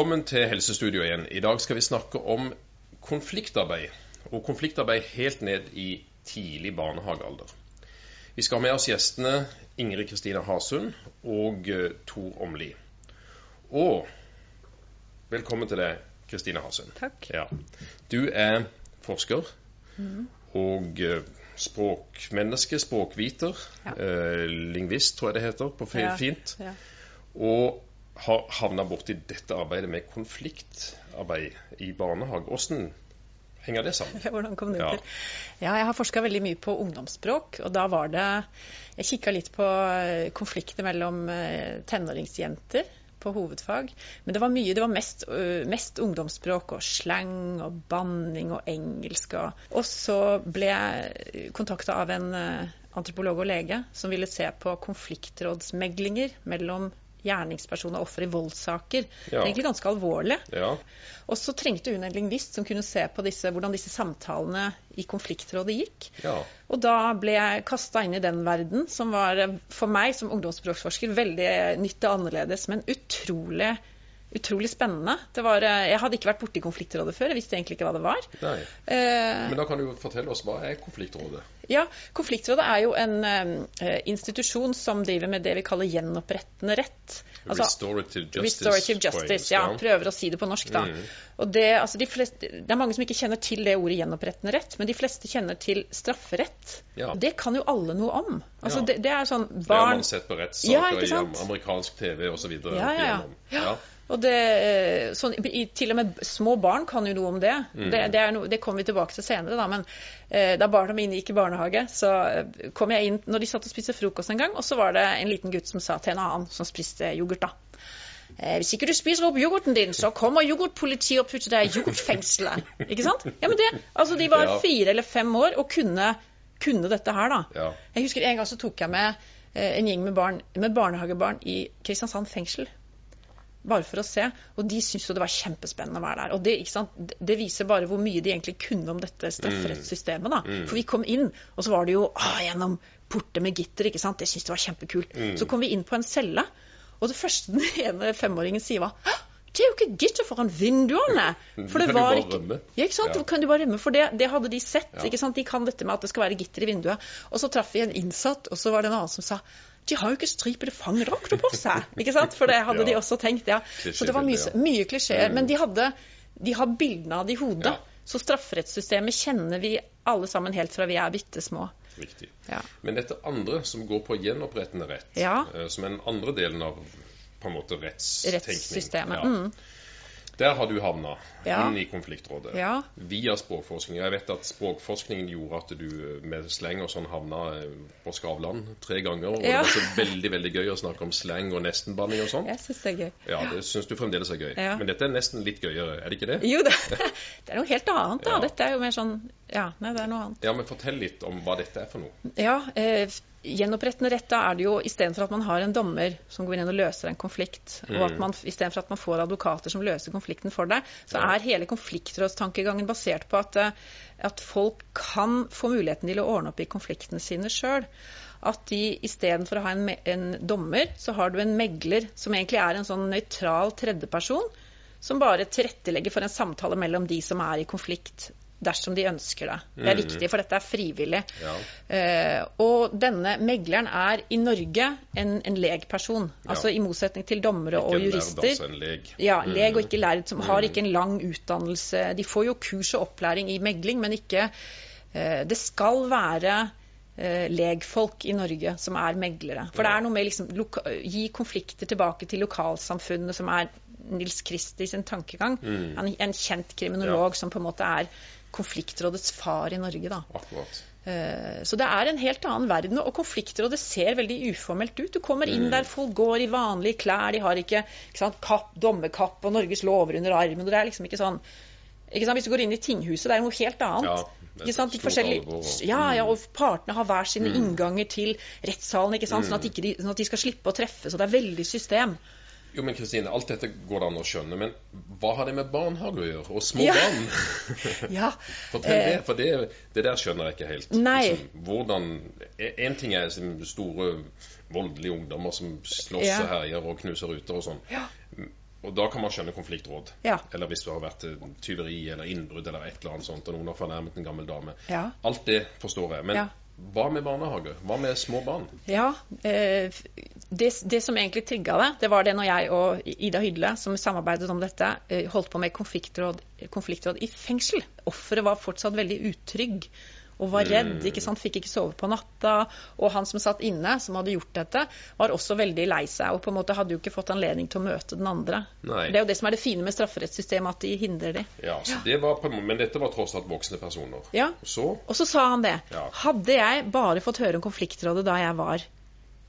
Velkommen til Helsestudio igjen. I dag skal vi snakke om konfliktarbeid. Og konfliktarbeid helt ned i tidlig barnehagealder. Vi skal ha med oss gjestene Ingrid Kristine Hasund og uh, Tor Omli. Og velkommen til deg, Kristine Hasund. Takk. Ja. Du er forsker mm. og uh, språkmenneske, språkviter. Ja. Eh, lingvist, tror jeg det heter på fint. Ja. Ja. Og har havna borti dette arbeidet med konfliktarbeid i barnehage. Hvordan henger det sammen? Hvordan kom det ja. til? Ja, jeg har forska veldig mye på ungdomsspråk. Og da var det Jeg kikka litt på eh, konflikter mellom eh, tenåringsjenter på hovedfag. Men det var mye, det var mest, mest ungdomsspråk og slang og banning og engelsk. Og, og så ble jeg kontakta av en uh, antropolog og lege som ville se på konfliktrådsmeglinger mellom gjerningsperson og offer i voldssaker. Ja. Egentlig ganske alvorlig. Ja. Og så trengte hun en lingvist som kunne se på disse, hvordan disse samtalene i konfliktrådet gikk. Ja. Og da ble jeg kasta inn i den verden, som var for meg som ungdomsspråkforsker veldig nytt og annerledes, men utrolig utrolig spennende. Var, jeg hadde ikke vært borti Konfliktrådet før. Jeg visste egentlig ikke hva det var. Nei. Eh, Men da kan du fortelle oss hva er Konfliktrådet? Ja, Konfliktrådet er jo en uh, institusjon som driver med det vi kaller gjenopprettende rett. Altså, restorative justice. Restorative justice, ja. Prøver å si det på norsk, da. Mm. Det, altså, de fleste, det, er mange som ikke kjenner til det ordet gjenopprettende rett, men de fleste kjenner til strafferett. Ja. Det kan jo alle noe om. Altså, ja. det, det, er sånn barn... Det har man sett på rettssaker i amerikansk TV osv. Ja, ja, ja. Og det, eh, sånn, til og med små barn kan jo noe om det. Mm. Det, det, no, det, kommer vi tilbake til senere. Da, men eh, da barna mine gikk i barnehage, så eh, kom jeg inn når de satt og spiste frokost en gang, og så var det en liten gutt som sa til en annen som spiste yoghurt, da. Eh, hvis ikke du spiser opp yoghurten din, så kommer yoghurtpolitiet og putter deg i yoghurtfengselet. ikke sant? Ja, men det, altså De var fire eller fem år og kunne, kunne dette her, da. Ja. Jeg husker En gang så tok jeg med eh, en gjeng med, barn, med barnehagebarn i Kristiansand fengsel bare for å se. Og de syntes jo det var kjempespennende å være der. Og det, det, viser bare hvor mye de egentlig kunne om dette strafferettssystemet. da. Mm. For vi kom inn, og så var det jo å, gjennom porter med gitter. ikke sant? Det syntes det var kjempekult. Mm. Så kom vi inn på en celle, og det første den ene femåringen sier, var det er jo ikke gitter foran vinduene! For det var ikke, ja, ikke sant? Ja. Kan du bare rømme? For det, det hadde de sett. Ja. ikke sant? De kan dette med at det skal være gitter i vinduet. Og så traff vi en innsatt, og så var det en annen som sa de har jo ikke stripete fangerdrakter på seg. ikke sant? For det hadde ja. de også tenkt. ja. Så det var mye, mye klisjeer. Mm. Men de, hadde, de har bildene av det i hodet. Ja. Så strafferettssystemet kjenner vi alle sammen helt fra vi er bitte små. Riktig. Ja. Men dette andre som går på gjenopprettende rett. Eh, som er den andre delen av på en måte rettstenkning Rettssystemet. Mm. Der har du havna ja. inn i konfliktrådet ja. via språkforskning. Jeg vet at språkforskningen gjorde at du med sleng og sånn havna eh, på Skavlan tre ganger. Og ja. det var så veldig veldig gøy å snakke om sleng og nestenbanning og sånn. Jeg syns det er gøy. Ja, det syns du fremdeles er gøy. Men dette er nesten litt gøyere, er det ikke det? Jo, det, det er noe helt annet, da. Dette er jo mer sånn Ja, nei, det er noe annet. Ja, men fortell litt om hva dette er for noe. Ja, eh, Gjenopprettende rett, da er det jo istedenfor at man har en dommer som går inn og løser en konflikt, mm. og at man istedenfor at man får advokater som løser konflikten for deg, så er hele konfliktrådstankegangen basert på at, eh, at folk kan få muligheten til å ordne opp i konfliktene sine sjøl. At de istedenfor å ha en, en, dommer, så har du en megler som egentlig er en sånn nøytral tredjeperson, som bare tilrettelegger for en samtale mellom de som er i konflikt dersom de ønsker det. Det er mm. viktig, for dette er frivillig. Ja. Uh, og denne megleren er i Norge en, en legperson. Ja. Altså i motsetning til dommere ikke og jurister. Lærd, altså en leg. Ja, leg og ikke lærd. Som mm. har ikke en lang utdannelse. De får jo kurs og opplæring i megling, men ikke uh, Det skal være uh, legfolk i Norge som er meglere. For det er noe med liksom gi konflikter tilbake til lokalsamfunnet, som er Nils Kristi sin tankegang. Mm. En, en, kjent kriminolog som på en måte er konfliktrådets far i Norge. Da. Akkurat. Uh, så det er en helt annen verden. Og konfliktrådet ser veldig uformelt ut. Du kommer inn mm. der, folk går i vanlige klær, de har ikke, ikke sant, kapp, dommerkapp og Norges lover under armen. og det er liksom ikke sånn ikke sant? Hvis du går inn i tinghuset, det er noe helt annet. Ja, ikke sant? ja, ja, og partene har hver sine mm. innganger til rettssalen, ikke sant? Sånn, at de, sånn, at de, skal slippe å treffe. Så det er veldig system. Jo, men Kristine, alt dette går det an å skjønne. Men hva har det med barnehage å gjøre? Og små ja. barn? ja. Fortell det, for det, det, der skjønner jeg ikke helt. Nei. Liksom, hvordan En ting er store voldelige ungdommer som slåss ja. og herjer og knuser ruter og sånn. Ja. Og da kan man skjønne konfliktråd. Ja. Eller hvis du har vært tyveri eller innbrudd eller et eller annet sånt, og noen har fornærmet en gammel dame. Ja. Alt det forstår jeg. Men. Hva med barnehage? Hva med små barn? Ja, eh, det, det som egentlig trigga det, det var det når jeg og Ida Hydle, som samarbeidet om dette, eh, holdt på med konfliktråd, konfliktråd i fengsel. Offeret var fortsatt veldig utrygg og var redd, ikke sant? fikk ikke sove på natta. Og han som satt inne, som hadde gjort dette, var også veldig lei seg og på en måte hadde jo ikke fått anledning til å møte den andre. Nei. Det er jo det som er det fine med strafferettssystemet, at de hindrer de. Ja, det var på Men dette var tross alt voksne personer. Ja. Og så Og så sa han det. Ja. Hadde jeg bare fått høre om konfliktrådet da jeg var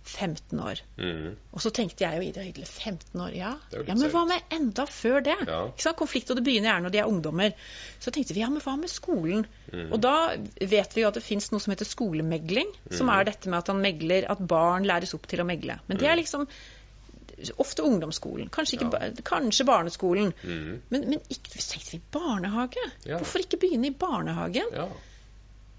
15 år, mm, Og så tenkte jeg jo Ida Hygle 15 år, ja. Ja men hva med enda før det? Ja. Ikke sant? det begynner gjerne når de er ungdommer. Så tenkte vi ja, men hva med skolen? Mm. Og da vet vi jo at det fins noe som heter skolemegling, som Mm. er dette med at han megler, at barn læres opp til å megle. Men det er Mm. liksom ofte ungdomsskolen, kanskje, ikke, Ja. kanskje barneskolen. mm, Men, men ikke, tenkte vi barnehage. Hvorfor ikke begynne i barnehagen? ja.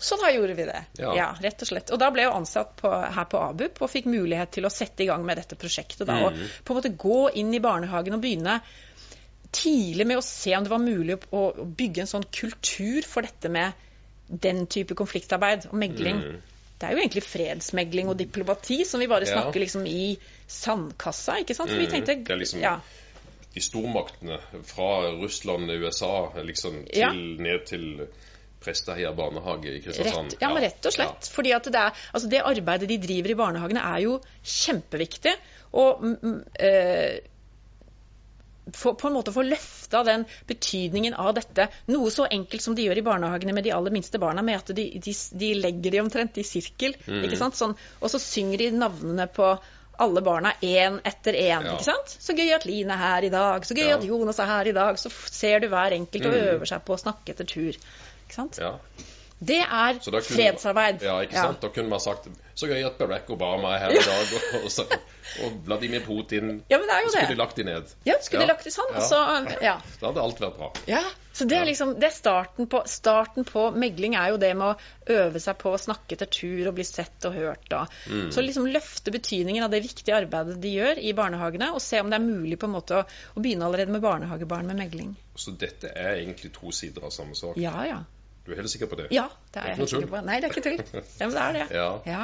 Så da gjorde vi det. Ja. rett og slett. Og da ble jeg ansatt på, her på ABUP og fikk mulighet til å sette i gang med dette prosjektet. Da, Og Mhm. på en måte gå inn i barnehagen og begynne tidlig med å se om det var mulig å, å bygge en sånn kultur for dette med den type konfliktarbeid og megling. Mm. Det er jo egentlig fredsmegling og diplomati som vi bare Ja. snakker liksom i sandkassa, ikke sant? For vi Mhm. tenkte, Det er liksom- ja, De stormaktene fra Russland, USA, liksom til Ja. ned til Prestaheia barnehage i Kristiansand. Rett, ja, men rett og slett. Fordi at det, er, altså det arbeidet de driver i barnehagene, er jo kjempeviktig. Og mm, mm, eh, for, på en måte få løfta den betydningen av dette. Noe så enkelt som de gjør i barnehagene med de aller minste barna, med at de, de, de legger de omtrent i sirkel. Mm. ikke sant? Sånn, og så synger de navnene på alle barna én etter én. Ja. ikke sant? Så gøy at Line er her i dag, så gøy Ja. at Jonas er her i dag. Så ser du hver enkelt og Mm. øver seg på å snakke etter tur. Ikke sant? Ja. Det er kunne- fredsarbeid. Ja, ikke sant? Da kunne man sagt så gøy at Barack Obama er her i dag, og, og, og Vladimir Putin Ja, men det jo Skulle de lagt de ned? Ja, skulle Ja. de lagt de sånn. Ja. Så, ja. Da hadde alt vært bra. ja. Så det er liksom, det er starten på, starten på megling er jo det med å øve seg på å snakke etter tur og bli sett og hørt. Da. Mm. Så liksom løfte betydningen av det viktige arbeidet de gjør i barnehagene, og se om det er mulig på en måte å, å begynne allerede med barnehagebarn med megling. Så dette er egentlig to sider av samme sak. Ja, ja. Du er helt sikker på det? Ja, det er jeg helt sikker på. Nei, det er ikke tull. Ja, men det er det. Ja. Ja.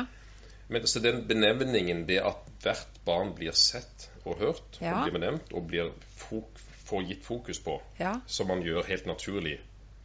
Men så den benevningen, det at hvert barn blir sett og hørt, og blir benevnt, og blir fok får gitt fokus på, som man gjør helt naturlig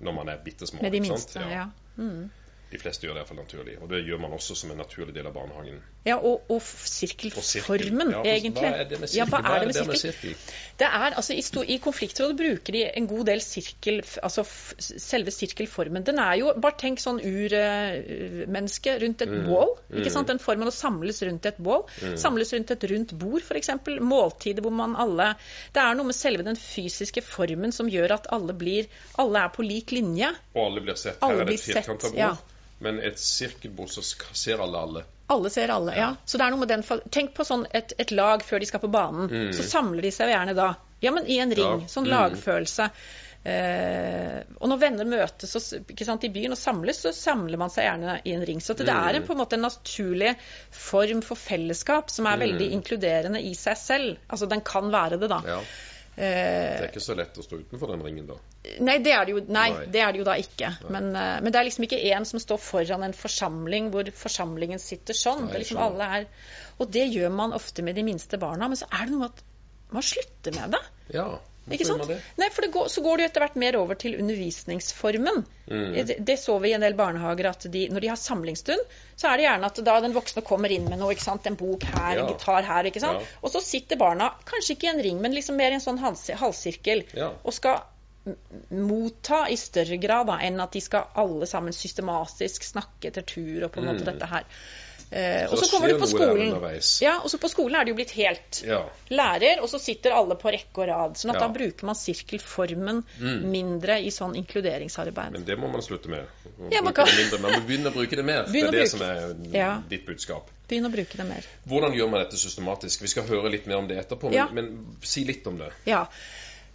når man er bitte små. Med de minste. Ja. Mm. De fleste gjør det iallfall naturlig. Og det gjør man også som en naturlig del av barnehagen. Ja, og, og sirkelformen, Og sirkelformen, Ja, egentlig. Hva er det med Ja, sirkel? hva er det med med sirkel? sirkel? Det er, altså, i, I konfliktrådet bruker de en god del sirkel, altså selve sirkelformen. Den er jo, Bare tenk sånn urmenneske rundt et bål. ikke sant? Den formen å samles rundt et bål. Samles rundt et rundt bord, f.eks. Måltider hvor man alle Det er noe med selve den fysiske formen som gjør at alle blir Alle er på lik linje. Og alle blir sett. Alle Her er det et firkanta bord, ja. Men et sirkelbord så ser alle alle. Alle ser alle, ja. Så det er noe med den Tenk på sånn et, et lag før de skal på banen. Så samler de seg gjerne da. Ja, men i en ring. Ja. Sånn Mm. lagfølelse. Eh, og når venner møtes sant, i byen og samles, så samler man seg gjerne i en ring. Så det det er en, på en måte en naturlig form for fellesskap som er veldig inkluderende i seg selv. Altså den kan være det, da. Ja. Det Eh, er ikke så lett å stå utenfor den ringen, da. Nei, det er det jo, nei, Nei. det er det jo da ikke. Men, eh, men det er liksom ikke én som står foran en forsamling hvor forsamlingen sitter sånn. Nei, liksom sånn. alle er, og det gjør man ofte med de minste barna. Men så er det noe med at man slutter med det. Ja, Ikke sant? det? Nei, for det går, Så går det jo etter hvert mer over til undervisningsformen. Mm. Det, det så vi i en del barnehager at de, når de har samlingsstund, så er det gjerne at da den voksne kommer inn med noe, ikke sant? en bok her, en gitar her, ikke sant? Ja. og så sitter barna, kanskje ikke i en ring, men liksom mer i en sånn halvsirkel, Ja. og skal motta i større grad da, enn at de skal alle sammen systematisk snakke etter tur og på en måte dette her. Eh, og Mm. så kommer du på skolen. Ja, og så på skolen er det jo blitt helt Ja. lærer, og så sitter alle på rekke og rad. sånn at Ja. da bruker man sirkelformen mindre i sånn inkluderingsarbeid. Men det må man slutte med. Ja, man kan- mindre. Man må begynne å bruke det mer. Begynne det er det som er Ja. ditt budskap. Begynn å bruke det mer. Hvordan gjør man dette systematisk? Vi skal høre litt mer om det etterpå, men, men si litt om det. Ja.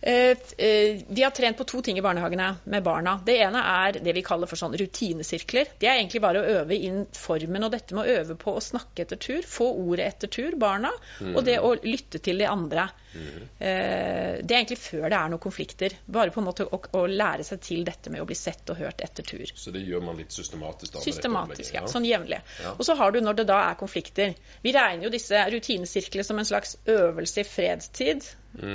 Eh, eh, Vi har trent på to ting i barnehagene med barna. Det ene er det vi kaller for sånn rutinesirkler. Det er egentlig bare å øve inn formen og dette med å øve på å snakke etter tur, få ordet etter tur, barna, og det å lytte til de andre. Mm. Det er egentlig før det er noen konflikter. Bare på en måte å, å lære seg til dette med å bli sett og hørt etter tur. Så det gjør man litt systematisk? da? Systematisk, ja. Sånn jevnlig. Ja. Og så har du når det da er konflikter. Vi regner jo disse rutinesirklene som en slags øvelse i fredstid.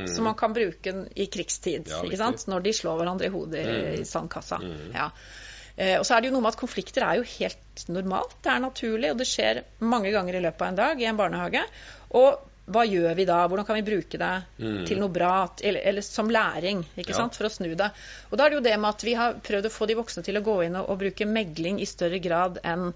Som man kan bruke i krigstid. Mm. Ja? Når de slår hverandre i hodet Mm. i sandkassa. Ja. Eh, og så er det jo noe med at konflikter er jo helt normalt. Det er naturlig, og det skjer mange ganger i løpet av en dag i en barnehage. Og hva gjør vi da? Hvordan kan vi bruke det til noe bra? Eller, eller som læring, ikke Ja. For å snu det. Og da er det jo det med at vi har prøvd å få de voksne til å gå inn og, og bruke megling i større grad enn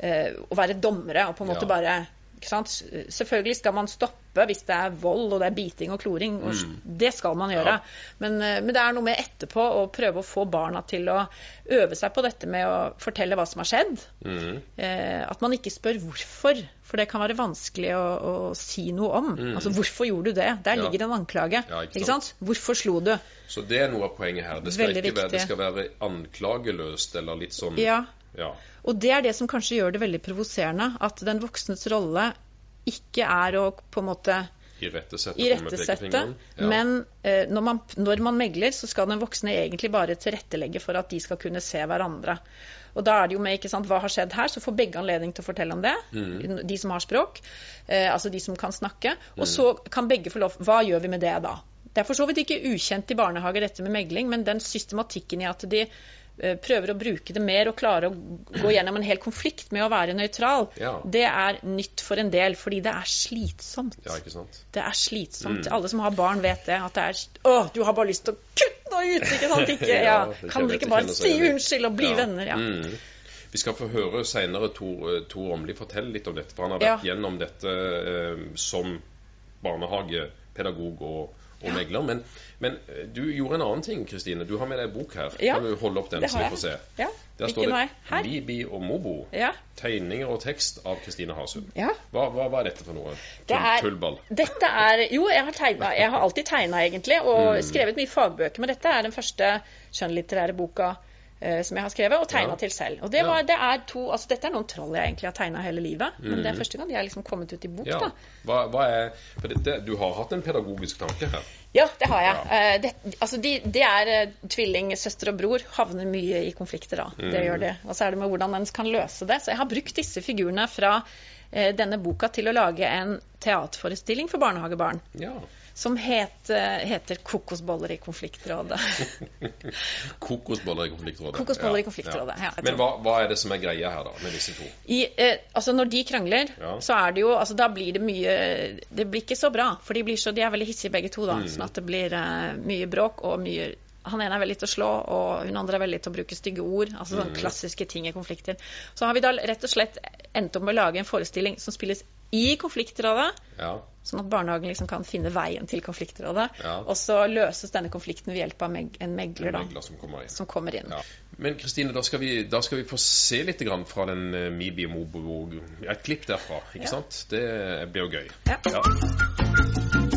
eh, å være dommere og på en måte Ja. bare? Selvfølgelig skal man stoppe hvis det er vold og det er biting og kloring. Og Det skal man gjøre. Mm. Ja. Men, eh, men det er noe med etterpå å prøve å få barna til å øve seg på dette med å fortelle hva som har skjedd. Mm. Eh, at man ikke spør hvorfor, for det kan være vanskelig å, å si noe om. Altså, hvorfor gjorde du det? Der Mm. Ja. ligger det en anklage. Ja, ikke ikke sant? sant? Hvorfor slo du? Så det er noe av poenget her. Det skal, være, det skal være anklageløst eller litt sånn Ja. Ja. Og det er det som kanskje gjør det veldig provoserende. At den voksnes rolle ikke er å på en måte Irettesette. irettesette. Men eh, når, man, når man megler, så skal den voksne egentlig bare tilrettelegge for at de skal kunne se hverandre. Og da er det jo med ikke sant, hva har skjedd her, så får begge anledning til å fortelle om det. Mm. De som har språk, eh, altså de som kan snakke. Mm. Og så kan begge få lov Hva gjør vi med det da? Det er for så vidt ikke ukjent i barnehager dette med megling, men den systematikken i at de prøver å bruke det mer og klare å gå gjennom en hel konflikt med å være nøytral, Ja. det er nytt for en del, fordi det er slitsomt. Ja, ikke sant? Det er slitsomt. Mm. Alle som har barn, vet det. At det er Å, du har bare lyst til å kutte noe ut! Ikke sant? Ikke, ja. Kan dere ikke bare si unnskyld og bli venner? Ja. Mm. Vi skal få høre senere Tor, eh, Tor Omli fortelle litt om dette. For han har vært gjennom dette eh, som barnehagepedagog og, og megler. Men, men eh, du gjorde en annen ting, Kristine. Du har med deg bok her. Ja, Kan du holde opp den, så vi får se? Ja. Der står det? Libi og Mobo. Ja. Tegninger og tekst av Kristine Hasund. Ja. Hva, hva, hva er dette for noe? Det er- Tullball. Dette er Jo, jeg har, tegnet, jeg har alltid tegna, egentlig, og Mm. skrevet mye fagbøker. Men dette er den første skjønnlitterære boka som jeg har skrevet, og tegna Ja. til selv. Og det, var, det er to Altså, dette er noen troll jeg egentlig har tegna hele livet, men det er første gang de har liksom kommet ut i bok, Mm. Ja. da. Hva, hva er for dette, Du har hatt en pedagogisk tanke her. Ja, det har jeg. Ja. Eh, Det, altså de, de er eh, tvilling, søster og bror havner mye i konflikter da. Det Mm. gjør de. Og så er det med hvordan en kan løse det. Så jeg har brukt disse figurene fra eh, denne boka til å lage en teaterforestilling for barnehagebarn. Ja. Som het, eh, heter 'Kokosboller i konfliktrådet'. Kokosboller i konfliktrådet. Kokosboller i konfliktrådet, ja, Men hva, hva er det som er greia her, da, med disse to? I, eh, altså når de krangler, Ja. så er det jo altså Da blir det mye Det blir ikke så bra, for de, blir så, de er veldig hissige begge to. da Mm. Sånn at det blir eh, mye bråk og mye han ene er veldig til å slå, og hun andre er veldig til å bruke stygge ord. altså Mm. sånne klassiske ting i konflikter. Så har vi da rett og slett endt opp med å lage en forestilling som spilles i konfliktrådet, Ja. Sånn at barnehagen liksom kan finne veien til konfliktrådet. Ja. Og så løses denne konflikten ved hjelp av meg, en megler, En da, som kommer inn. som kommer inn. Ja. Men Kristine, da, da skal vi få se litt grann fra den uh, Mibi Mobo Et klipp derfra, ikke Ja. sant? Det blir jo gøy. Ja.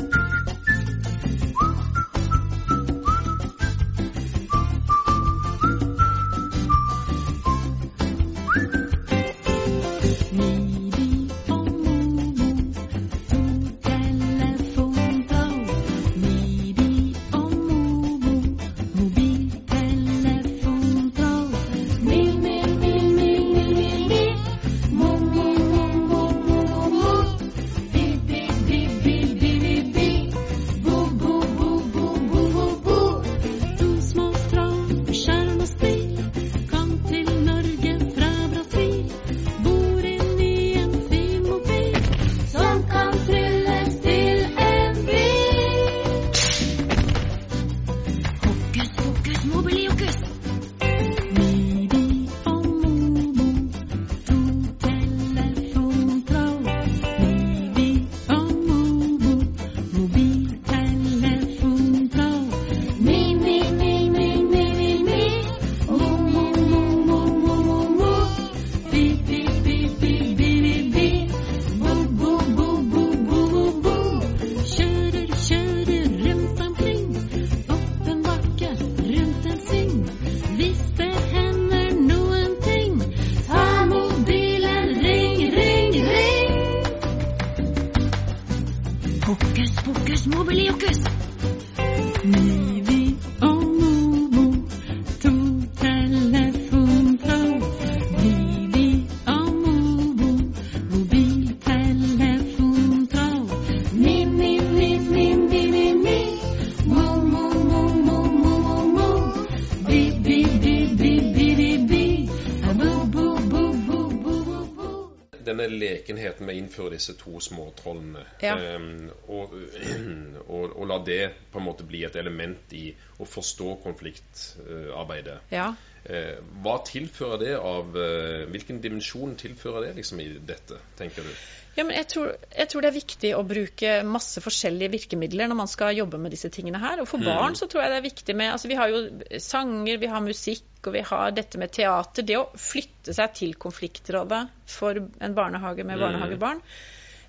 Innføre disse to småtrollene, Ja. Um, og, og, og la det måte bli et element i å forstå konfliktarbeidet. Ja. Eh, hva tilfører det av eh, Hvilken dimensjon tilfører det liksom i dette, tenker du? Ja, men jeg tror, jeg tror det er viktig å bruke masse forskjellige virkemidler når man skal jobbe med disse tingene her. Og for barn så tror jeg det er viktig med altså Vi har jo sanger, vi har musikk, og vi har dette med teater. Det å flytte seg til konfliktrådet for en barnehage med barnehagebarn.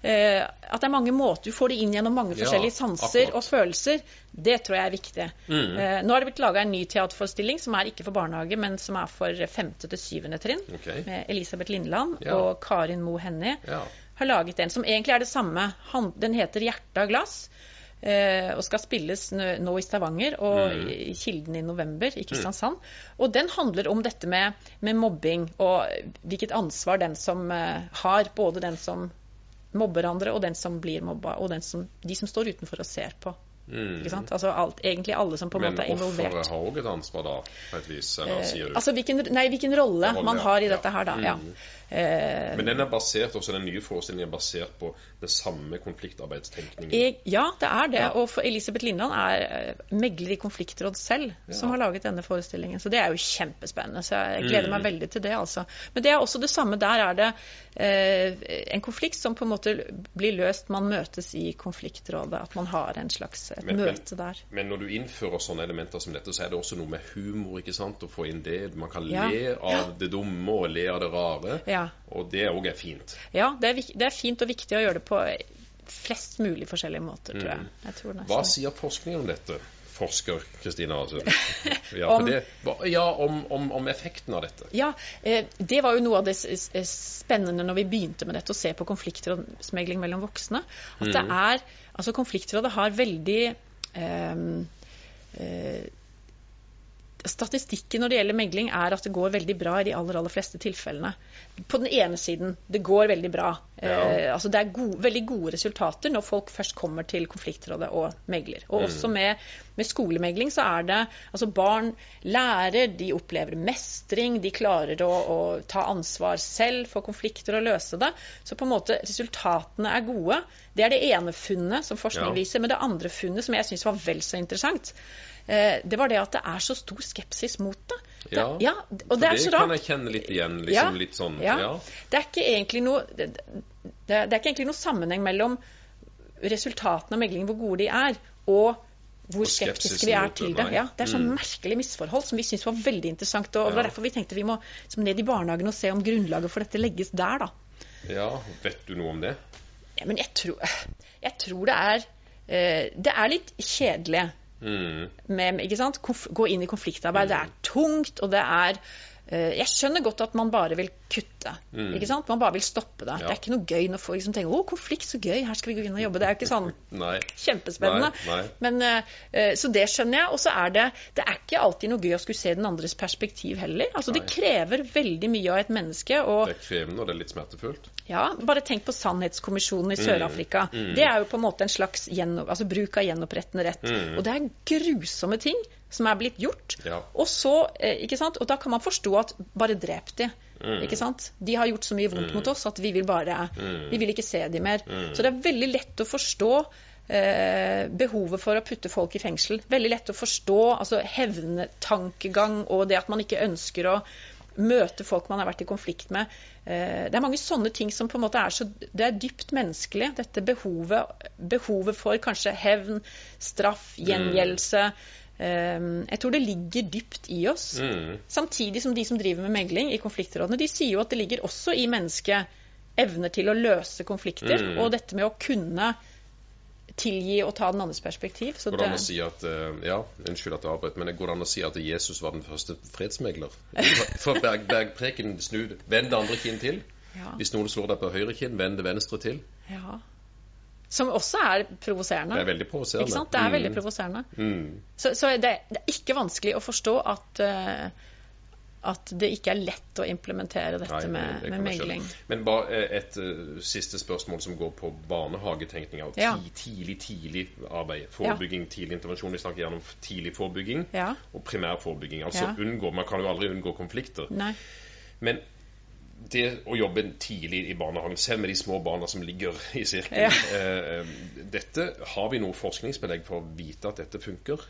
Eh, at det er mange måter Du får det inn gjennom mange Ja, forskjellige sanser akkurat. og følelser. Det tror jeg er viktig. Eh, nå har det blitt laga en ny teaterforestilling som er ikke for barnehage, men som er for femte til syvende trinn. Okay. Med Elisabeth Lindland Ja. og Karin Moe Hennie Ja. har laget en som egentlig er det samme. Den heter 'Hjerte av glass'. Eh, og skal spilles nå, i Stavanger og Mm. i Kilden i november i Kristiansand. Og den handler om dette med, med mobbing og hvilket ansvar den som har, både den som mobber andre og den som blir mobba, og den som, de som står utenfor og ser på. Ikke sant? Altså alt, egentlig alle som på en Mm. Måte er involvert. Men offeret har òg et ansvar, da, på et vis? Eller sier du? Altså hvilken, nei, hvilken rolle Rolle, man har i ja. dette her, da. Ja. Mm. Eh, Men den er basert også, den nye forestillingen er basert på den samme konfliktarbeidstenkningen? Jeg, ja, det er det. Ja. Og for Elisabeth Lindland er eh, megler i konfliktråd selv som har laget denne forestillingen. Så det er jo kjempespennende. Så jeg gleder meg Mm. veldig til det, altså. Men det er også det samme. Der er det eh, en konflikt som på en måte blir løst. Man møtes i konfliktrådet. At man har en slags et Men- men- møte der. Men når du innfører sånne elementer som dette, så er det også noe med humor. ikke sant? Å få inn det. Man kan Ja. le av det dumme og le av det rare. Ja. Og det òg er fint. ja det, er, det er fint og viktig å gjøre det på flest mulig forskjellige måter, tror jeg. jeg tror Mm. Hva sier forskningen om dette? Forsker Kristina Asund. Ja, Om- det, ja om, om, om effekten av dette. Ja, eh, det var jo noe av det spennende når vi begynte med dette, å se på konflikter og smegling mellom voksne. At det er Altså, konfliktrådet har veldig ehm, eh, Statistikken når det gjelder megling, er at det går veldig bra i de aller aller fleste tilfellene. På den ene siden, det går veldig bra. Ja. Eh, altså det er gode, veldig gode resultater når folk først kommer til konfliktrådet og megler. Og også med, med skolemegling så er det altså barn lærer, de opplever mestring, de klarer å, å ta ansvar selv for konflikter og løse det. Så på en måte resultatene er gode. Det er det ene funnet som forskning Ja. viser. Men det andre funnet som jeg syns var vel så interessant, det var det at det er så stor skepsis mot det. det Ja, ja og det er så kan jeg kjenne litt igjen. liksom litt sånn, ja. ja. Det er ikke egentlig noe det, det, er ikke egentlig noe sammenheng mellom resultatene av meglingen, hvor gode de er, og hvor skeptiske vi er til det. Ja, det er sånn Mm. merkelig misforhold som vi syns var veldig interessant. Og det Ja. var derfor vi tenkte vi må ned i barnehagen og se om grunnlaget for dette legges der, da. ja. Vet du noe om det? Ja, men jeg tror, jeg tror det er eh, Det er litt kjedelig Mm. med ikke sant? Gå inn i konfliktarbeid. Det er tungt, og det er eh, Jeg skjønner godt at man bare vil kutte. ikke sant? Man bare vil stoppe det. Mm. Ja. Det er ikke noe gøy når folk liksom tenker 'Å, konflikt, så gøy, her skal vi gå inn og jobbe'. Det er jo ikke sånn Nei. kjempespennende. Nei, nei. Men, eh, så det skjønner jeg. Og så er det Det er ikke alltid noe gøy å skulle se den andres perspektiv heller. Altså, Det krever veldig mye av et menneske. og Det er krevende, og det er litt smertefullt. ja, bare tenk på Sannhetskommisjonen i Sør-Afrika. Det er jo på en måte en slags gjennom, altså bruk av gjenopprettende rett. Og det er grusomme ting som er blitt gjort. Ja. Og så, eh, ikke sant, og da kan man forstå at bare drep de. Ikke sant? De har gjort så mye vondt mot oss at vi vil bare Vi vil ikke se dem mer. Så det er veldig lett å forstå eh, behovet for å putte folk i fengsel. Veldig lett å forstå altså hevnetankegang og det at man ikke ønsker å møte folk man har vært i konflikt med. Eh, Det er mange sånne ting som på en måte er så Det er dypt menneskelig. Dette behovet, behovet for kanskje hevn, straff, gjengjeldelse. Eh, Jeg tror det ligger dypt i oss. Mm. Samtidig som de som driver med megling i konfliktrådene, de sier jo at det ligger også i mennesket evner til å løse konflikter, Mm. og dette med å kunne tilgi og ta den andres perspektiv. Så Går det an å si at eh, Ja, unnskyld at jeg avbrøt, men går det an å si at Jesus var den første fredsmegler? For berg, bergpreken snu Vend det andre kinn til. ja, Hvis noen slår deg på høyre kinn, vend det venstre til. ja. Som også er provoserende. Det er veldig provoserende. Ikke sant? Det er veldig Mm. provoserende. Mm. Så, så det, det er ikke vanskelig å forstå at, uh, at det ikke er lett å implementere dette Nei, med, det med megling. Men bare eh, et uh, siste spørsmål som går på barnehagetenkninga. og Ja. Ti, tidlig, tidlig arbeid. Forebygging, tidlig intervensjon. Vi snakker gjerne om tidlig forebygging Ja. og primær forebygging. Altså Ja. unngå Man kan jo aldri unngå konflikter. Nei. Men det å jobbe tidlig i barnehagen, selv med de små barna som ligger i sirkelen Ja. eh, dette, Har vi noe forskningsbelegg for å vite at dette funker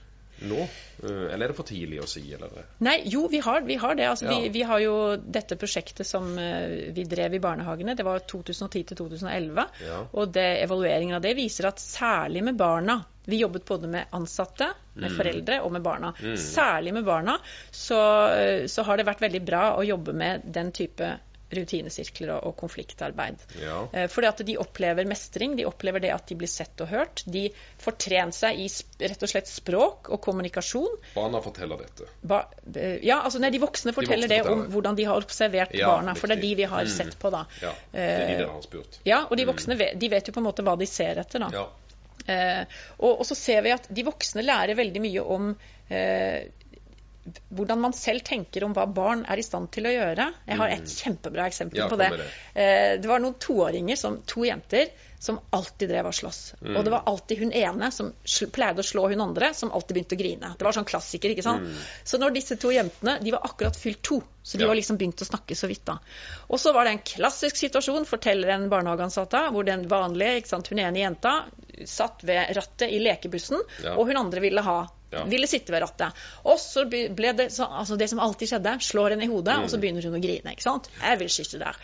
nå? Eh, eller er det for tidlig å si? Eller? Nei, jo, vi har, vi har det. Altså, Ja. vi, vi har jo dette prosjektet som eh, vi drev i barnehagene. Det var 2010 til 2011. Ja. Og det, evalueringen av det viser at særlig med barna Vi jobbet både med ansatte, med foreldre og med barna. Særlig med barna så, eh, så har det vært veldig bra å jobbe med den type rutinesirkler og, og konfliktarbeid. Ja. Eh, Fordi at de opplever mestring, de opplever det at de blir sett og hørt. De får trent seg i rett og slett språk og kommunikasjon. Barna forteller dette. Ba, eh, ja, altså nei, De voksne forteller voksne det om hvordan de har observert Ja, barna. For det er de vi har Mm. sett på, da. Ja, det er de Eh, dere har spurt. Ja, og de voksne vet, de vet jo på en måte hva de ser etter. da. Ja. Eh, og, og så ser vi at de voksne lærer veldig mye om eh, hvordan man selv tenker om hva barn er i stand til å gjøre. Jeg har et kjempebra eksempel Mm. Ja, på det. det. Eh, det var noen toåringer, som, to jenter, som alltid drev og sloss. Mm. Og det var alltid hun ene som pleide å slå hun andre, som alltid begynte å grine. Det var sånn klassiker, ikke sant. Så når disse to jentene De var akkurat fylt to, så de Mm. Ja. var liksom begynt å snakke så vidt da. Og så var det en klassisk situasjon, forteller en barnehageansatt hvor den vanlige, ikke sant, hun ene jenta satt ved rattet i lekebussen, Ja. og hun andre ville ha Ja. ville sitte ved rattet. Og så ble det så, altså det som alltid skjedde, slår henne i hodet, og Mm. så begynner hun å grine. ikke sant? Jeg vil sitte der.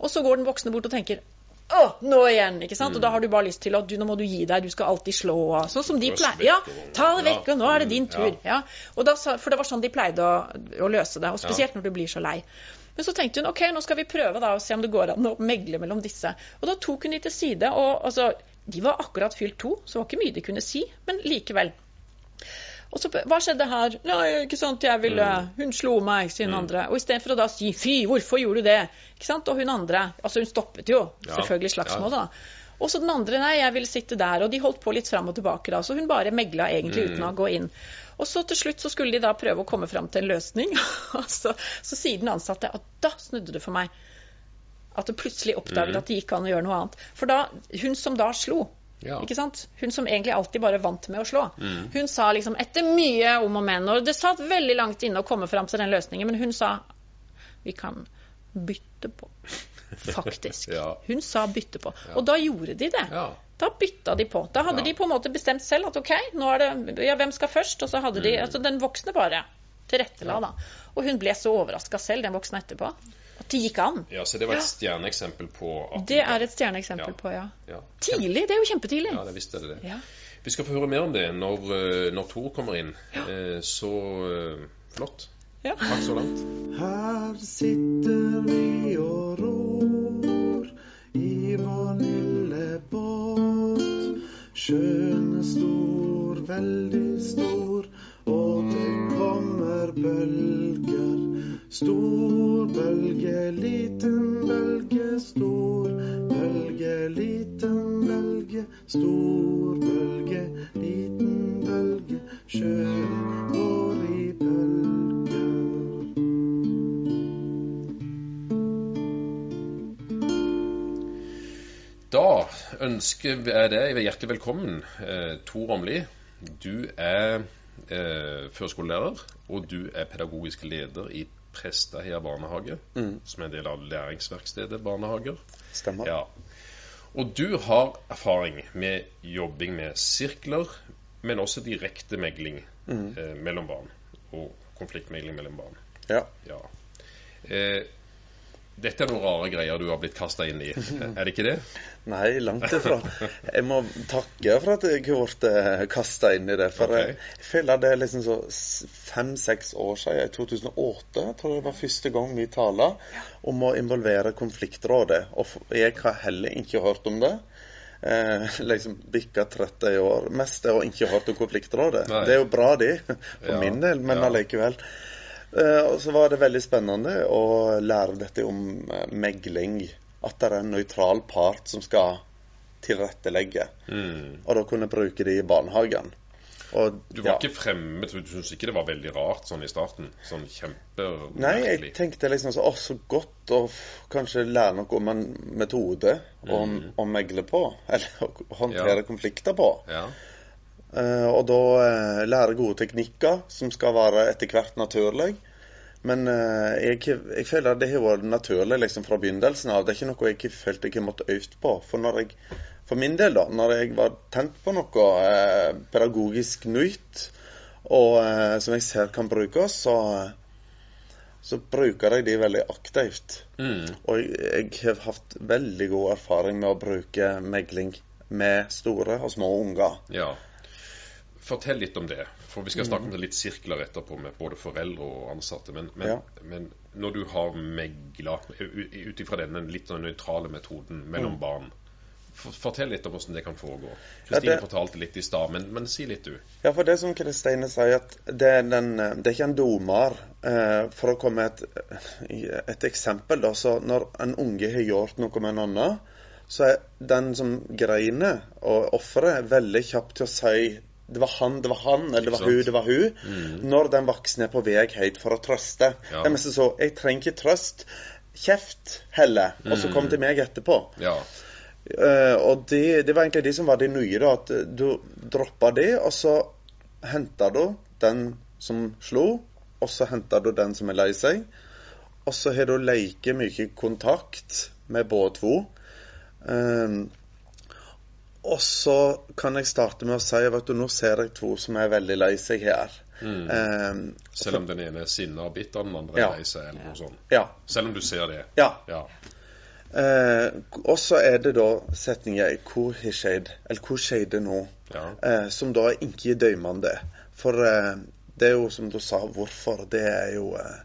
Og så går den voksne bort og tenker å, nå igjen! ikke sant? Og da Mm. har du bare lyst til at du, nå må du gi deg, du skal alltid slå. Sånn som de pleier. Ja, ta det vekk, og nå er det din Mm, tur. Ja. Og da, for det var sånn de pleide å, å løse det, og spesielt når du blir så lei. Men så tenkte hun ok, nå skal vi prøve da, og se om det går an å megle mellom disse. Og da tok hun de til side, og altså, de var akkurat fylt to, så det var ikke mye de kunne si, men likevel. Og så, hva skjedde her? Nei, ikke sant, jeg ville, Mm. hun slo meg, sier hun andre. Og istedenfor å da si fy, hvorfor gjorde du det? Ikke sant? Og hun andre, altså hun stoppet jo, Ja, selvfølgelig slagsmålet da. Og så den andre, nei, jeg ville sitte der. Og de holdt på litt fram og tilbake da, så hun bare megla egentlig Mm. uten å gå inn. Og så til slutt så skulle de da prøve å komme fram til en løsning. Så, så sier den ansatte at da snudde det for meg. At det plutselig oppdaget at det gikk an å gjøre noe annet. For da, hun som da slo, Ja. ikke sant? Hun som egentlig alltid bare vant med å slå. Hun sa liksom etter mye om og men, og det satt veldig langt inne å komme fram til den løsningen, men hun sa vi kan bytte på. Faktisk. Ja. Hun sa bytte på. Og da gjorde de det. Ja. Da bytta de på. Da hadde Ja. de på en måte bestemt selv at OK, nå er det Ja, hvem skal først? Og så hadde Mm. de Altså den voksne bare tilrettela, da. Og hun ble så overraska selv, den voksne etterpå, at det gikk an. ja, så det var et stjerneeksempel på at Det er et stjerneeksempel Ja. på, ja. ja. Tidlig. Det er jo kjempetidlig. Ja, det visste det. Ja. Vi skal få høre mer om det når, eh, når Tor kommer inn. Eh, Så eh, flott. Ja. Takk så langt. Her sitter vi og ror i vår lille båt. Sjøen er stor, veldig stor, og det kommer bølger. Stor bølge, liten bølge, stor bølge, liten bølge, stor bølge, liten bølge. Sjøen går i bølger. Da ønsker jeg deg hjertelig velkommen, eh, Tor Omli. Du er eh, førskolelærer, og du er pedagogisk leder i Prestaheia barnehage, som er en del av læringsverkstedet barnehager. Stemmer. Ja. Og du har erfaring med jobbing med sirkler, men også direkte megling eh, mellom barn. Og konfliktmegling mellom barn. Ja. Ja. Eh, dette er noen rare greier du har blitt kasta inn i, er det ikke det? Nei, langt ifra. Jeg må takke for at jeg har blitt kasta inn i det. For okay. jeg, jeg føler det er liksom så fem-seks år siden, i 2008, jeg tror det var første gang vi taler om å involvere konfliktrådet. Og jeg har heller ikke hørt om det. Eh, liksom bikka 30 år. Mest er å ikke hørt om konfliktrådet. Nei. Det er jo bra, de, for Ja, min del, men ja. allikevel. Eh, og så var det veldig spennende å lære dette om eh, megling. At det er en nøytral part som skal tilrettelegge. Mm. Og da kunne bruke det i barnehagen. Og, Du var ja. ikke fremmed, du syntes ikke det var veldig rart sånn i starten? Sånn Nei, jeg tenkte liksom så, å, så godt å kanskje lære noe om en metode å, å megle på. Eller å håndtere Ja. konflikter på. Ja. Eh, og da eh, lære gode teknikker som skal være etter hvert naturlig. Men eh, jeg, jeg føler det har vært naturlig liksom fra begynnelsen av. Det er ikke noe jeg følte jeg har måttet øve på. For, når jeg, for min del, da, når jeg var tent på noe eh, pedagogisk nytt, og eh, som jeg ser kan brukes, så, så bruker jeg de veldig aktivt. Mm. Og jeg, jeg har hatt veldig god erfaring med å bruke megling med store og små unger. Ja. Fortell litt om det. For vi skal snakke om det litt sirkler etterpå med både foreldre og ansatte. Men, men, Ja. men når du har megla ut ifra denne litt sånn nøytrale metoden mellom barn Fortell litt om hvordan det kan foregå. Kristine det- fortalte litt i stad, men, men si litt, du. Ja, for det som Kristine sier, at det er, den, det er ikke en dommer. Eh, for å komme med et, et eksempel, da, så når en unge har gjort noe med en annen, så er den som greiner, og offeret, veldig kjapp til å si det var han, det var han, eller det var hun, det var hun. Når den voksne er på vei høyt for å trøste. Ja. Det er mest så Jeg trenger ikke trøst. Kjeft, heller. Og så kom til meg etterpå. Ja. Uh, og det, det var egentlig de som var de nye, da. At eh, du droppa det, og så henta du den som slo, og så henta du den som er lei seg. Og så har du leike mye kontakt med både to. Eh, og så kan jeg starte med å si at nå ser jeg to som er veldig lei seg her. Eh, Selv om den ene er sinna og bitter, den andre Ja. er lei seg, eller noe sånt. ja. Selv om du ser det. ja. Ja. Uh, og så er det da setninger 'Hvor har skjedd?' eller 'Hvor skjedde nå?' Ja. uh, som da er ikke døymende. For uh, det er jo som du sa, hvorfor. Det er jo eh,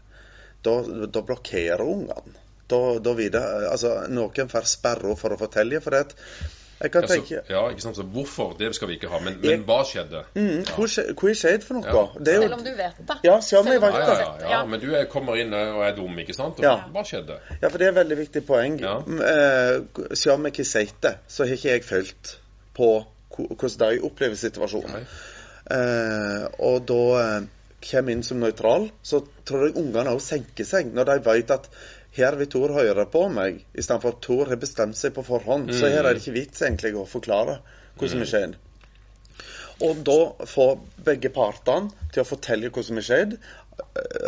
Da, da blokkerer ungene. Da, da videre, altså, noen får sperra for å fortelle. For det at jeg kan Altså, tenke ja, ikke sant? Så hvorfor, det skal vi ikke ha. Men, Jeg- men hva skjedde? mm, skje- hvor skjedde skjedd for noe? Ja. Det er Selv om du vet det. Ja, selv om jeg vet det. ja, ja, ja. Men du er, kommer inn og er dum, ikke sant? Og Ja. Hva skjedde? Ja, for det er et veldig viktig poeng. Ja. Mm, Eh, Siden om jeg ikke sett det, så har ikke jeg følt på hvordan de opplever situasjonen. Eh, og da eh, kommer inn som nøytral, så tror jeg ungene òg senker seg når de vet at her vil Tor høre på meg, istedenfor at Tor har bestemt seg på forhånd. Så her er det ikke vits egentlig å forklare hva som har skjedd. Og da få begge partene til å fortelle hva som skjedde. skjedd.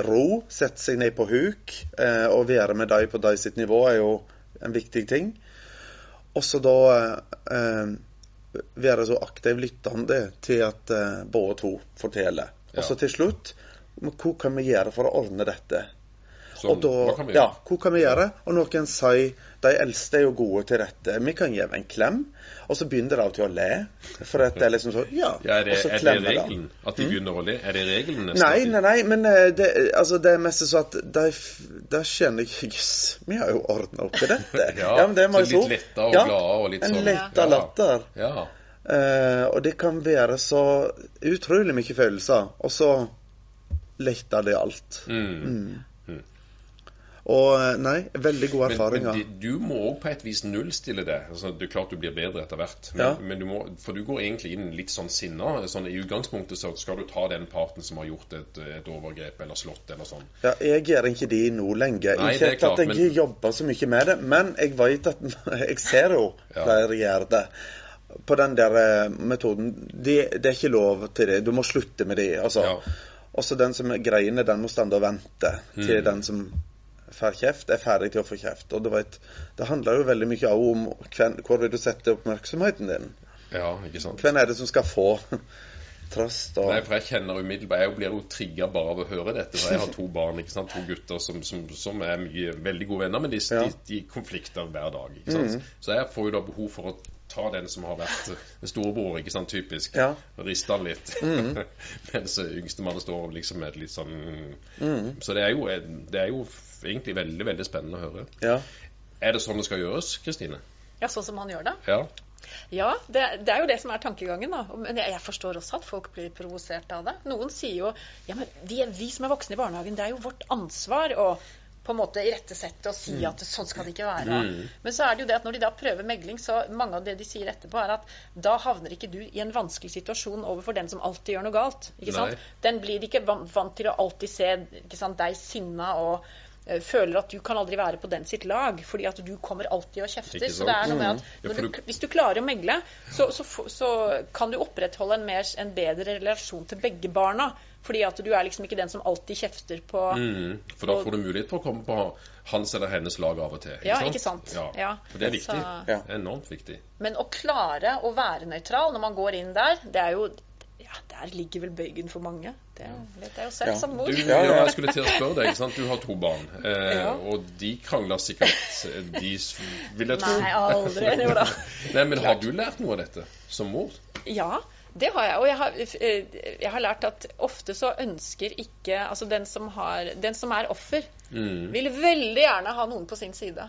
Ro, sette seg ned på huk eh, og være med dem på de sitt nivå er jo en viktig ting. Og så da eh, være så aktiv lyttende til at eh, både to forteller. Og så til slutt hva kan vi gjøre for å ordne dette? Sånn, og da, hva kan vi ja, gjøre? hva kan vi gjøre? Og noen sier de eldste er jo gode til dette. Vi kan gi en klem. Og så begynner de til å le. For at det er liksom så, Ja. Ja, er det, og så er det de. regelen? At de begynner å le? Er det regelen nesten? Nei, nei, nei, men eh, det, altså, det er mest så at de, de kjenner jeg Jøss, vi har jo ordna opp i dette. Ja, men det må så litt så. letta og Ja, glade og litt En sånn letta ja. latter. Ja. Uh, og det kan være så utrolig mye følelser, og så letter det alt. Mm. Og eh, nei, veldig gode erfaringer. men men du må òg på et vis nullstille det. Altså, det er klart du blir bedre etter hvert. Men, Ja. men du må, for du går egentlig inn litt sånn sinna. Sånn, I utgangspunktet så skal du ta den parten som har gjort et, et overgrep eller slått eller sånn. Ja, jeg gjør ikke de nå lenger. Nei, ikke klart, at jeg men- jobber så mye med det, men jeg vet at Jeg ser jo Ja. flere gjør det. På den der eh, metoden det, det er ikke lov til det. Du må slutte med det. Altså. Ja. Også den som er greiene, den må stande og vente til Mm. den som får kjeft, er ferdig til å få kjeft. Og du vet, det handler jo veldig mye om hvem, hvor vil du sette oppmerksomheten din. Ja, ikke sant. Hvem er det som skal få trøst og Nei, for jeg kjenner umiddelbart Jeg blir jo trigga bare av å høre dette. For jeg har to barn, ikke sant? to gutter som, som, som er mye, veldig gode venner, men de, Ja. de, de konflikter hver dag. ikke sant? Så jeg får jo da behov for å ta den som har vært storebror, ikke sant, typisk, Ja. riste han litt. Mens yngstemann står liksom med et litt sånn Så det er, jo, det er jo egentlig veldig, veldig spennende å høre. Ja. Er det sånn det skal gjøres, Kristine? Ja, sånn som han gjør det. Ja. Ja, det, det er jo det som er tankegangen. da. Men jeg, jeg forstår også at folk blir provosert av det. Noen sier jo ja, men vi, er- vi som er voksne i barnehagen, det er jo vårt ansvar å på en måte irettesette og si at sånn skal det ikke være. Men så er det jo det at når de da prøver megling, så mange av det de sier etterpå, er at da havner ikke du i en vanskelig situasjon overfor den som alltid gjør noe galt. ikke sant? Den blir ikke vant, vant til å alltid se ikke sant, deg sinna og føler at du kan aldri være på den sitt lag, fordi at du kommer alltid og kjefter. Så det er noe med at når du, hvis du klarer å megle, så, så, så kan du opprettholde en, mer, en bedre relasjon til begge barna. Fordi at du er liksom ikke den som alltid kjefter på Mm, for da får du mulighet til å komme på hans eller hennes lag av og til. Ja, ikke sant? Ja, Ja. For det er viktig. Så- Ja. Enormt viktig. Men å klare å være nøytral når man går inn der, det er jo Ja, der ligger vel bøygen for mange. Det vet jeg jo selv Ja. som mor. Du, Ja, jeg skulle til å spørre deg. ikke sant? Du har to barn, eh, Ja. og de krangler sikkert, de vil jeg tro. Nei, aldri. Jo da. Nei, men har du lært noe av dette som mor? Ja, det har jeg. Og jeg har, eh, jeg har lært at ofte så ønsker ikke Altså den som, har, den som er offer, Mm. vil veldig gjerne ha noen på sin side.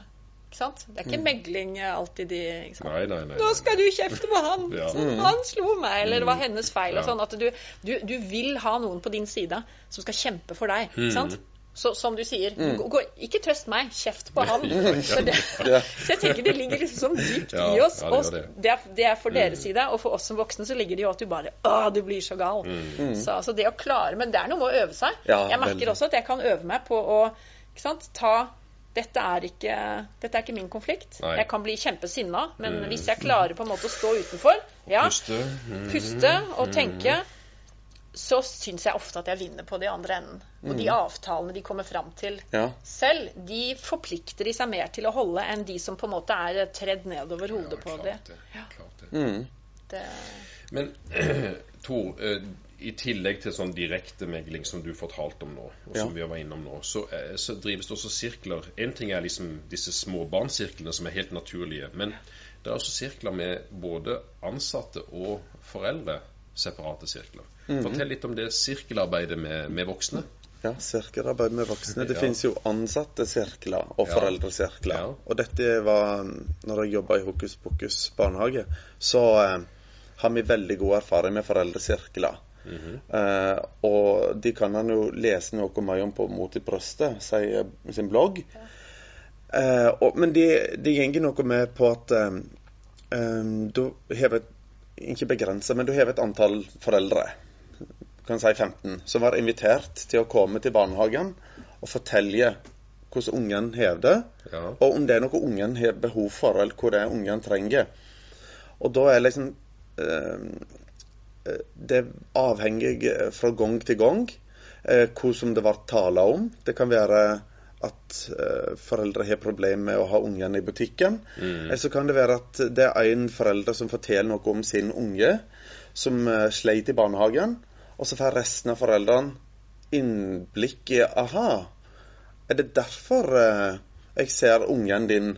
Ikke sant? Det er ikke megling eh, alltid de ikke sant? Nei, nei, nei. Nå skal du kjefte på han! Ja. Han slo meg, eller det var hennes feil. Ja. sånn, at du, du, du vil ha noen på din side som skal kjempe for deg. Mm. Så, som du sier, gå, gå, ikke trøst meg, kjeft på han. så, det, så jeg tenker det ligger liksom sånn dypt Ja, i oss. og det. Mm. er, det er for deres side, og for oss som voksne så ligger det jo at du bare Å, du blir så gal. Så, så det å klare Men det er noe med å øve seg. Mm. Jeg merker veldig. også at jeg kan øve meg på å ikke sant, ta dette er, ikke, dette er ikke min konflikt. Nei. Jeg kan bli kjempesinna, men hvis jeg klarer på en måte å stå utenfor, ja, Puste. Mm. puste og tenke, så syns jeg ofte at jeg vinner på de andre enden. Og de avtalene de kommer fram til Ja. selv, de forplikter de seg mer til å holde enn de som på en måte er tredd nedover hodet på det. Ja, det. Det. Mm. Men Tor, eh, i tillegg til sånn direkte megling som du fortalte om nå, og som Ja. vi var innom nå, så, eh, så drives det også sirkler. En ting er liksom disse småbarnssirklene som er helt naturlige, men det er også sirkler med både ansatte og foreldre, separate sirkler. Mhm. Fortell litt om det sirkelarbeidet med, med voksne. Ja, sirkelarbeid med voksne. Det Ja. finnes jo ansatte sirkler og foreldresirkler. Ja. Og dette var Når jeg jobba i Hokus Pokus barnehage, så eh, har vi veldig god erfaring med foreldresirkler. Eh, og de kan han jo lese noe mye om på Mot i brøstet, sier sin blogg. Eh, og, men de, de gjenger noe med på at um, du hever Ikke begrensa, men du hever et antall foreldre kan si 15, som var invitert til å komme til barnehagen og fortelle hvordan ungen har det, Ja. og om det er noe ungen har behov for, eller hva det er ungen trenger. Og da er liksom eh, Det er avhengig eh, fra gang til gang eh, hva som det ble tala om. Det kan være at eh, foreldre har problemer med å ha ungen i butikken. Eller så kan det være at det er en forelder som forteller noe om sin unge som eh, sleit i barnehagen, og så får resten av foreldrene innblikk i Aha, er det derfor eh, jeg ser ungen din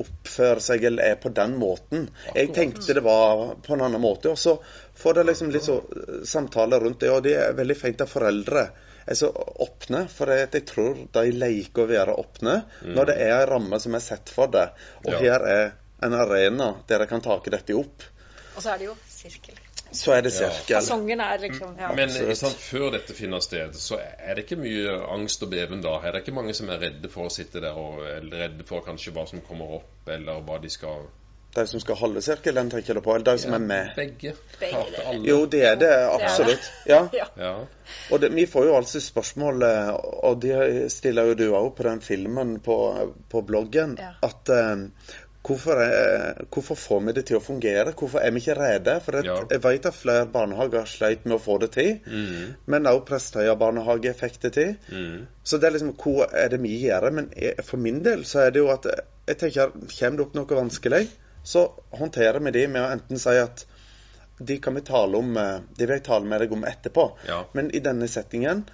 oppfører seg eller er på den måten? Jeg tenkte det var på en annen måte. Og så får det liksom litt så eh, samtaler rundt det, og det er veldig fint at foreldre er så åpne. For jeg, tror de leker å være åpne når det er en ramme som er sett for det. Og Ja. her er en arena der jeg kan take dette opp. Og så er det jo sirkel. Så er det sirkel. Fasongen er liksom ja. Men sant, før dette finner sted, så er det ikke mye angst og beven da? Er det ikke mange som er redde for å sitte der og eller redde for kanskje hva som kommer opp, eller hva de skal De som skal holde sirkelen, tenker du på? Eller de som er med? Begge. Begge alle. Jo, det er det absolutt. Ja. Ja. Ja. Og det, vi får jo altså spørsmål, eh, og det stiller jo du òg på den filmen på, på bloggen, Ja. at eh, hvorfor, er, hvorfor får vi det til å fungere? Hvorfor er vi ikke redde? For Ja. jeg vet at flere barnehager sleit med å få det til, Mm. men også Prestøya barnehage fikk det til. Mm. Så det er liksom, hva er det vi gjør? Men jeg, for min del så er det jo at jeg tenker, kommer det opp noe vanskelig, så håndterer vi det med å enten si at de kan vi tale om, eh, de vil jeg tale med deg om etterpå. Ja. Men i denne settingen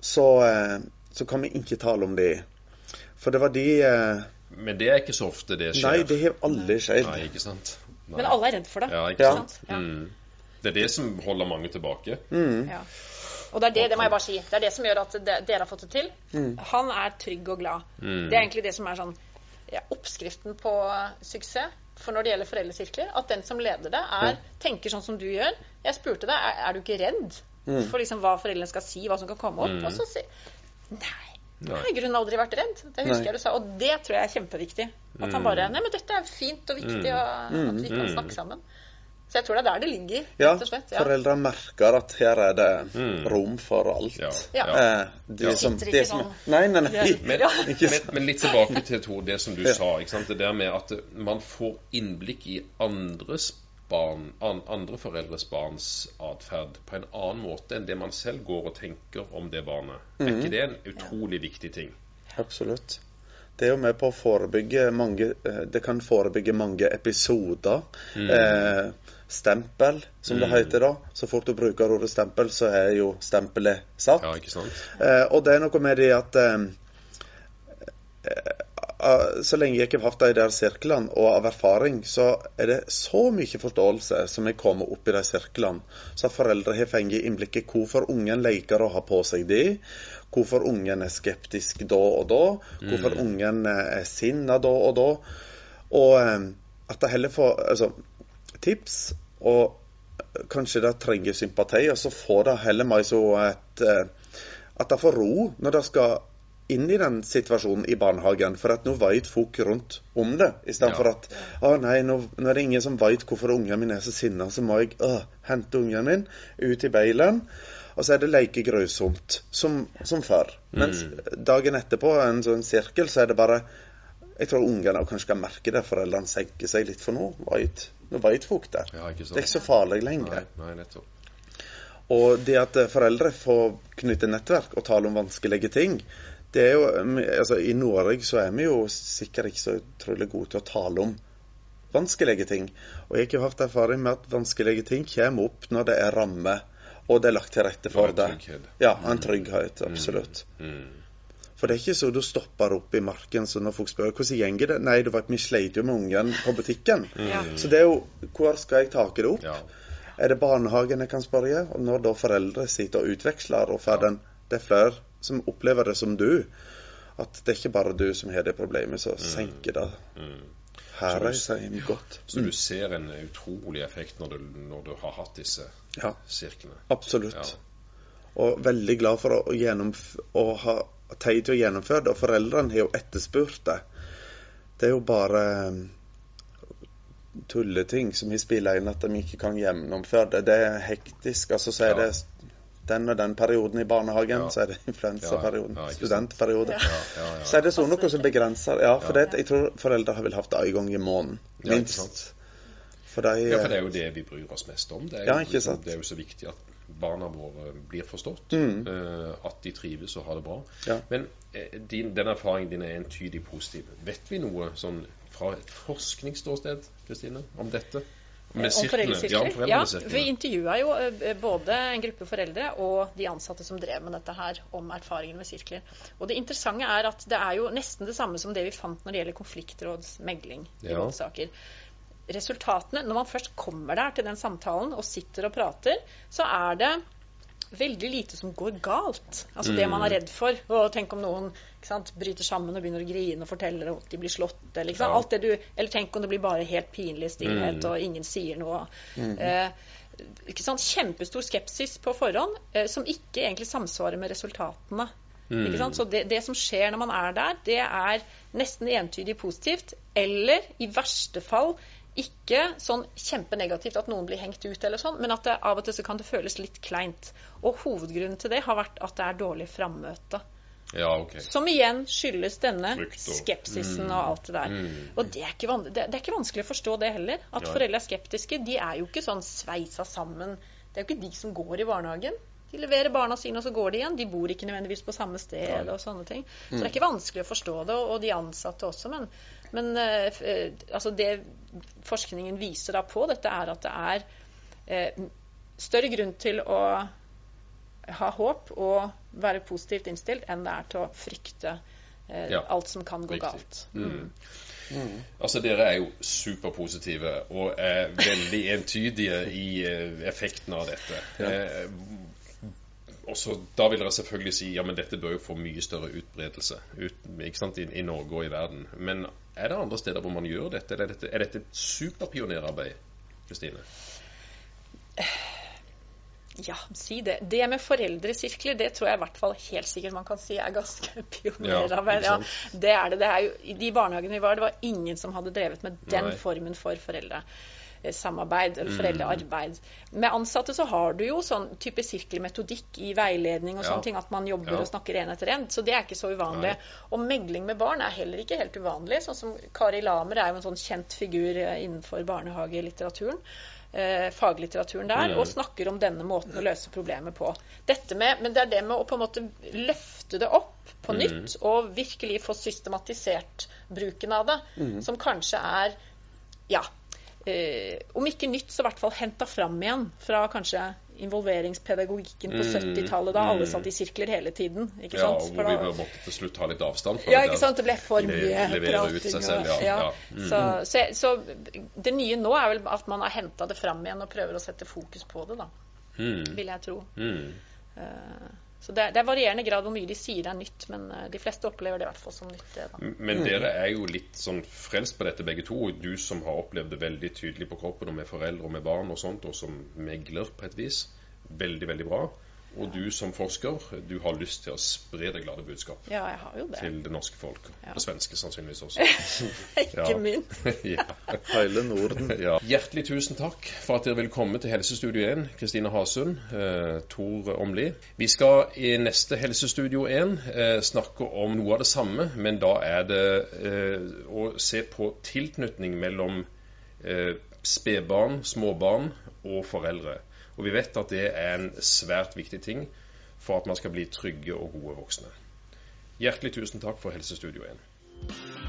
så, eh, så kan vi ikke tale om de. For det var de eh, Men det er ikke så ofte det skjer. Nei, det har aldri skjedd. Nei, ikke sant? Nei. Men alle er redd for det. Ja, ikke Ja. sant? Ja. Mm. Det er det som holder mange tilbake. Mm. Ja. Og det er det, det må jeg bare si, det er det som gjør at det, dere har fått det til. Mm. Han er trygg og glad. Mm. Det er egentlig det som er sånn ja, oppskriften på suksess. For når det gjelder foreldresirkler, at den som leder det, er, tenker sånn som du gjør. Jeg spurte deg er, er du ikke redd Mm. for liksom hva foreldrene skal si, hva som kan komme opp. Mm. Og så sier Nei. Jeg Nei. har i grunnen aldri vært redd. Det husker Nei. jeg du sa. Og det tror jeg er kjempeviktig. At han Mm. bare Nei, men dette er fint og viktig, og at vi kan Mm. snakke sammen. Så jeg tror det er der det ligger, Ja, slett. Ja. foreldre merker at her er det Mm. rom for alt. Ja. Ja. Eh, det Ja. som, Sitter det ikke som, sånn. nei, nei, nei. Men, men, men litt tilbake til Tor, det som du Ja. sa. Ikke sant? Det der med at man får innblikk i andres barn, an, andre foreldres barns atferd på en annen måte enn det man selv går og tenker om det barnet. Er Mhm. ikke det en utrolig viktig ting? Absolutt. Det er jo med på å forebygge mange eh, Det kan forebygge mange episoder. Eh, stempel, som det Mm. heter da. Så fort du bruker ordet stempel, så er jo stempelet satt. Ja, ikke sant? Eh, og det er noe med det at eh, Så lenge jeg har hatt de der sirklene, og av erfaring, så er det så mye forståelse som er kommet opp i de sirklene. Så foreldre har fått innblikk i hvorfor ungen leker å ha på seg de, hvorfor ungen er skeptisk da og da, hvorfor ungen eh, er sinna da og da. Og eh, at de heller får altså, tips, og kanskje de trenger sympati, og så får de heller meg så et eh, At de får ro når de skal inn i den situasjonen i barnehagen, for at nå vet folk rundt om det. Istedenfor Ja. at å nei, nå, nå er det ingen som vet hvorfor ungen min er så sinna, så må jeg øh, hente ungen min ut i beilen. Og så er det like grusomt som, som før. Mens dagen etterpå, en sånn sirkel, så er det bare Jeg tror ungene kanskje skal merke det, foreldrene senker seg litt, for nå vet, nå vet folk det. Ja, Det er ikke så farlig Nei, lenger. nei, nettopp. Og det at eh, foreldre får knytte nettverk og tale om vanskelige ting det er jo, mm, altså I Norge så er vi jo sikkert ikke så utrolig gode til å tale om vanskelige ting. Og jeg har hatt erfaring med at vanskelige ting kommer opp når det er ramme, og det er lagt til rette for det. trygghet. Ja, en trygghet, absolutt. Mm. For det er ikke så du stopper opp i marken så når folk spør hvordan går det Nei, du vet, vi sleit jo med ungen på butikken. Så det er jo Hvor skal jeg take det opp? Er det barnehagen jeg kan spørre? Og når da foreldre sitter og utveksler, og får den Det er flere som opplever det som du. At det er ikke bare du som har det problemet, så senker det Mm. er du- seg godt. Så du ser en utrolig effekt når du, når du har hatt disse Ja, sirklene. absolutt. Ja. Og veldig glad for å, å, å ha tid til å gjennomføre det. Og foreldrene har jo etterspurt det. Det er jo bare tulleting som har spiller inn at de ikke kan gjennomføre det. Det er hektisk. Altså så er Ja. det den og den perioden i barnehagen, Ja. så er det influensaperioden, Ja, ja, studentperiode. Ja, ja, ja. Så er det sånn noe som begrenser Ja, for det, jeg tror foreldre har vel hatt det en gang i måneden. Minst. For de Ja, for det er jo det vi bryr oss mest om. Det er jo, sant. Det er jo så viktig at barna våre blir forstått. Mm. eh, at de trives og har det bra. Men eh, din, den erfaringen din er entydig positiv. Vet vi noe sånn fra et forskningsståsted, Kristine, om dette? Med Om sirklene? foreldresirkler? Ja, Ja, vi intervjua jo eh, både en gruppe foreldre og de ansatte som drev med dette her, om erfaringen med sirkler. Og det interessante er at det er jo nesten det samme som det vi fant når det gjelder konfliktrådsmegling i Ja. voldssaker. Resultatene, når man først kommer der til den samtalen og sitter og prater, så er det veldig lite som går galt. Altså det man er redd for. Og tenk om noen sant, bryter sammen og begynner å grine og forteller at de blir slått. Eller? Ja. Alt det du, eller tenk om det blir bare helt pinlig stillhet, og ingen sier noe. Eh, ikke sant? Kjempestor skepsis på forhånd, eh, som ikke egentlig samsvarer med resultatene. Ikke sant? Så det, det som skjer når man er der, det er nesten entydig positivt, eller i verste fall ikke sånn kjempenegativt at noen blir hengt ut, eller sånn, men at det, av og til så kan det føles litt kleint. Og hovedgrunnen til det har vært at det er dårlig frammøte. Ja, okay. Som igjen skyldes denne skepsisen og alt det der. Mm. Og det er, det, det er ikke vanskelig å forstå det heller. At ja. foreldre er skeptiske. De er jo ikke sånn sveisa sammen. Det er jo ikke de som går i barnehagen. De leverer barna sine, og så går de igjen. De bor ikke nødvendigvis på samme sted. Ja. og sånne ting. Så det er ikke vanskelig å forstå det, og de ansatte også. Men, men eh, eh, altså det forskningen viser da på dette, er at det er eh, større grunn til å ha håp og være positivt innstilt enn det er til å frykte eh, Ja. alt som kan gå Riktig. galt. Mm. Altså, Dere er jo superpositive og er veldig entydige i effekten av dette. Eh, og så Da vil dere selvfølgelig si ja, men dette bør jo få mye større utbredelse ut, ikke sant, i, i Norge og i verden. Men er det andre steder hvor man gjør dette? Er dette, er dette et superpionerarbeid, Kristine? Ja, si det. Det med foreldresirkler, det tror jeg i hvert fall helt sikkert man kan si er ganske pionerarbeid. Ja, Ja, det er det. det er jo, I de barnehagene vi var, det var ingen som hadde drevet med den Nei. formen for foreldre. Foreldresamarbeid eller foreldrearbeid. Med ansatte så har du jo sånn type sirkelmetodikk i veiledning og Ja. sånne ting, at man jobber Ja. og snakker én etter én. Så det er ikke så uvanlig. Nei. Og megling med barn er heller ikke helt uvanlig. Sånn som Kari Lamer er jo en sånn kjent figur eh, innenfor barnehagelitteraturen. Eh, faglitteraturen der, Mm. og snakker om denne måten å løse problemet på. Dette med, men det er det med å på en måte løfte det opp på Mm. nytt, og virkelig få systematisert bruken av det, som kanskje er ja, eh, om ikke nytt, så i hvert fall henta fram igjen fra kanskje involveringspedagogikken på Mm, 70-tallet, da alle mm. satt i sirkler hele tiden. Ikke Ja, sant? og hvor vi da- vi måtte til slutt ha litt avstand ja, ikke sant? Det ble for mye prating selv, ja. Ja. Mm. Så, så, så det nye nå er vel at man har henta det fram igjen og prøver å sette fokus på det, da. Mm. Vil jeg tro. Mm. Eh, Så det det er varierende grad hvor mye de sier er nytt, men eh, de fleste opplever det i hvert fall som nytt. da. Men dere er jo litt sånn frelst på dette begge to. Du som har opplevd det veldig tydelig på kroppen, og med foreldre og med barn og sånt, og som megler på et vis. Veldig, veldig bra. Og du som forsker, du har lyst til å spre det glade budskap Ja, jeg har jo det. til det norske folk. Ja. Og svenske sannsynligvis også. Ikke min. ja. Hele Norden. Ja. Hjertelig tusen takk for at dere vil komme til Helsestudio 1, Kristine Hasund, eh, Tor Åmli. Vi skal i neste Helsestudio 1 eh, snakke om noe av det samme, men da er det eh, å se på tilknytning mellom eh, spedbarn, småbarn og foreldre. Og vi vet at det er en svært viktig ting for at man skal bli trygge og gode voksne. Hjertelig tusen takk for Helsestudio 1.